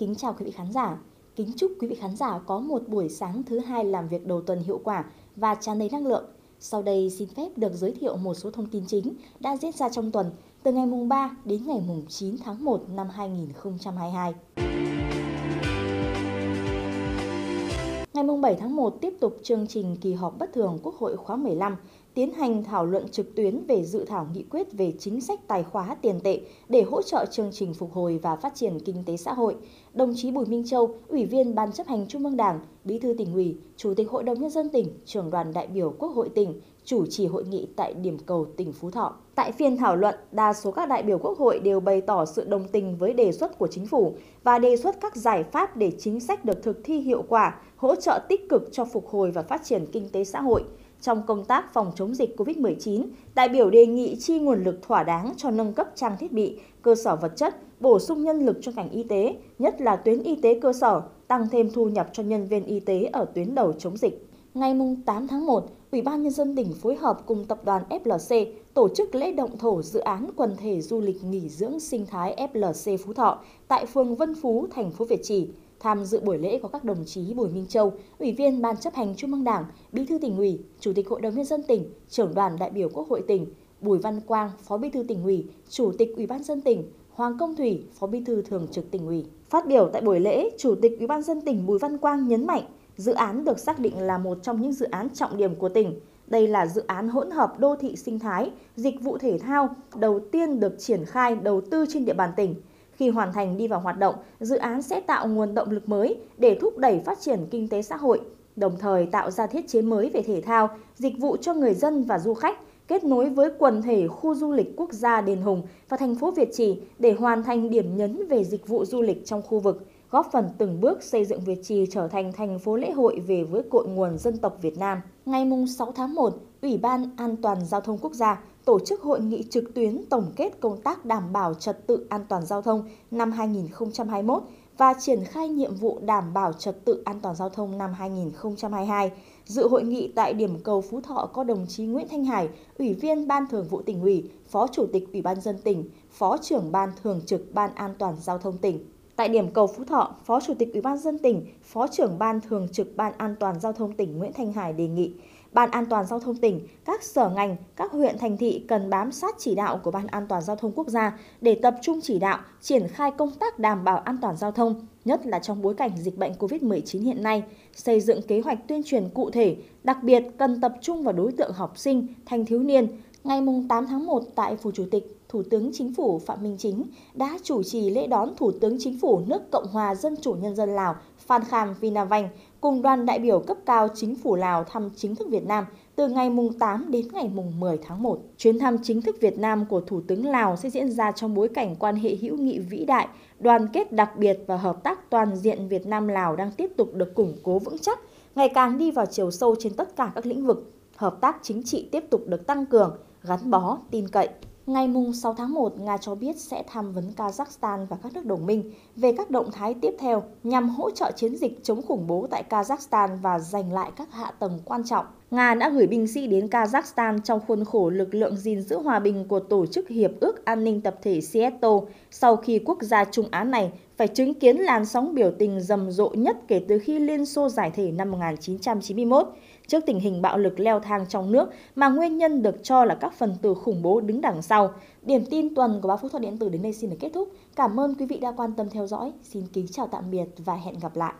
kính chào quý vị khán giả. Kính chúc quý vị khán giả có một buổi sáng thứ hai làm việc đầu tuần hiệu quả và tràn đầy năng lượng. Sau đây xin phép được giới thiệu một số thông tin chính đã diễn ra trong tuần từ ngày mùng 3 đến ngày mùng 9 tháng 1 năm 2022. Ngày mùng 7 tháng 1 tiếp tục chương trình kỳ họp bất thường Quốc hội khóa 15 tiến hành thảo luận trực tuyến về dự thảo nghị quyết về chính sách tài khóa tiền tệ để hỗ trợ chương trình phục hồi và phát triển kinh tế xã hội. Đồng chí Bùi Minh Châu, Ủy viên Ban chấp hành Trung ương Đảng, Bí thư tỉnh ủy, Chủ tịch Hội đồng Nhân dân tỉnh, trưởng đoàn đại biểu Quốc hội tỉnh, chủ trì hội nghị tại điểm cầu tỉnh Phú Thọ. Tại phiên thảo luận, đa số các đại biểu Quốc hội đều bày tỏ sự đồng tình với đề xuất của chính phủ và đề xuất các giải pháp để chính sách được thực thi hiệu quả, hỗ trợ tích cực cho phục hồi và phát triển kinh tế xã hội. Trong công tác phòng chống dịch COVID-19, đại biểu đề nghị chi nguồn lực thỏa đáng cho nâng cấp trang thiết bị, cơ sở vật chất, bổ sung nhân lực cho ngành y tế, nhất là tuyến y tế cơ sở, tăng thêm thu nhập cho nhân viên y tế ở tuyến đầu chống dịch. Ngày 8 tháng 1, Ủy ban Nhân dân tỉnh phối hợp cùng tập đoàn FLC tổ chức lễ động thổ dự án quần thể du lịch nghỉ dưỡng sinh thái FLC Phú Thọ tại phường Vân Phú, thành phố Việt Trì. Tham dự buổi lễ có các đồng chí Bùi Minh Châu, Ủy viên Ban chấp hành Trung ương Đảng, Bí thư tỉnh ủy, Chủ tịch Hội đồng nhân dân tỉnh, trưởng đoàn đại biểu Quốc hội tỉnh, Bùi Văn Quang, Phó Bí thư tỉnh ủy, Chủ tịch Ủy ban dân tỉnh, Hoàng Công Thủy, Phó Bí thư Thường trực tỉnh ủy. Phát biểu tại buổi lễ, Chủ tịch Ủy ban dân tỉnh Bùi Văn Quang nhấn mạnh, dự án được xác định là một trong những dự án trọng điểm của tỉnh. Đây là dự án hỗn hợp đô thị sinh thái, dịch vụ thể thao đầu tiên được triển khai đầu tư trên địa bàn tỉnh khi hoàn thành đi vào hoạt động, dự án sẽ tạo nguồn động lực mới để thúc đẩy phát triển kinh tế xã hội, đồng thời tạo ra thiết chế mới về thể thao, dịch vụ cho người dân và du khách, kết nối với quần thể khu du lịch quốc gia Đền Hùng và thành phố Việt Trì để hoàn thành điểm nhấn về dịch vụ du lịch trong khu vực, góp phần từng bước xây dựng Việt Trì trở thành thành phố lễ hội về với cội nguồn dân tộc Việt Nam. Ngày 6 tháng 1, Ủy ban An toàn Giao thông Quốc gia tổ chức hội nghị trực tuyến tổng kết công tác đảm bảo trật tự an toàn giao thông năm 2021 và triển khai nhiệm vụ đảm bảo trật tự an toàn giao thông năm 2022. Dự hội nghị tại điểm cầu Phú Thọ có đồng chí Nguyễn Thanh Hải, Ủy viên Ban Thường vụ tỉnh ủy, Phó Chủ tịch Ủy ban dân tỉnh, Phó trưởng Ban Thường trực Ban An toàn giao thông tỉnh. Tại điểm cầu Phú Thọ, Phó Chủ tịch Ủy ban dân tỉnh, Phó trưởng Ban Thường trực Ban An toàn giao thông tỉnh Nguyễn Thanh Hải đề nghị Ban An toàn giao thông tỉnh, các sở ngành, các huyện thành thị cần bám sát chỉ đạo của Ban An toàn giao thông quốc gia để tập trung chỉ đạo, triển khai công tác đảm bảo an toàn giao thông, nhất là trong bối cảnh dịch bệnh COVID-19 hiện nay, xây dựng kế hoạch tuyên truyền cụ thể, đặc biệt cần tập trung vào đối tượng học sinh, thanh thiếu niên. Ngày 8 tháng 1 tại Phủ Chủ tịch, Thủ tướng Chính phủ Phạm Minh Chính đã chủ trì lễ đón Thủ tướng Chính phủ nước Cộng hòa Dân chủ Nhân dân Lào Phan Kham Vinavanh cùng đoàn đại biểu cấp cao Chính phủ Lào thăm chính thức Việt Nam từ ngày mùng 8 đến ngày mùng 10 tháng 1. Chuyến thăm chính thức Việt Nam của Thủ tướng Lào sẽ diễn ra trong bối cảnh quan hệ hữu nghị vĩ đại, đoàn kết đặc biệt và hợp tác toàn diện Việt Nam-Lào đang tiếp tục được củng cố vững chắc, ngày càng đi vào chiều sâu trên tất cả các lĩnh vực. Hợp tác chính trị tiếp tục được tăng cường, gắn bó, tin cậy. Ngày 6 tháng 1, Nga cho biết sẽ tham vấn Kazakhstan và các nước đồng minh về các động thái tiếp theo nhằm hỗ trợ chiến dịch chống khủng bố tại Kazakhstan và giành lại các hạ tầng quan trọng. Nga đã gửi binh sĩ đến Kazakhstan trong khuôn khổ lực lượng gìn giữ hòa bình của Tổ chức Hiệp ước An ninh Tập thể Seattle sau khi quốc gia Trung Á này phải chứng kiến làn sóng biểu tình rầm rộ nhất kể từ khi Liên Xô giải thể năm 1991 trước tình hình bạo lực leo thang trong nước mà nguyên nhân được cho là các phần tử khủng bố đứng đằng sau. Điểm tin tuần của báo Phú Thuật Điện tử đến đây xin được kết thúc. Cảm ơn quý vị đã quan tâm theo dõi. Xin kính chào tạm biệt và hẹn gặp lại.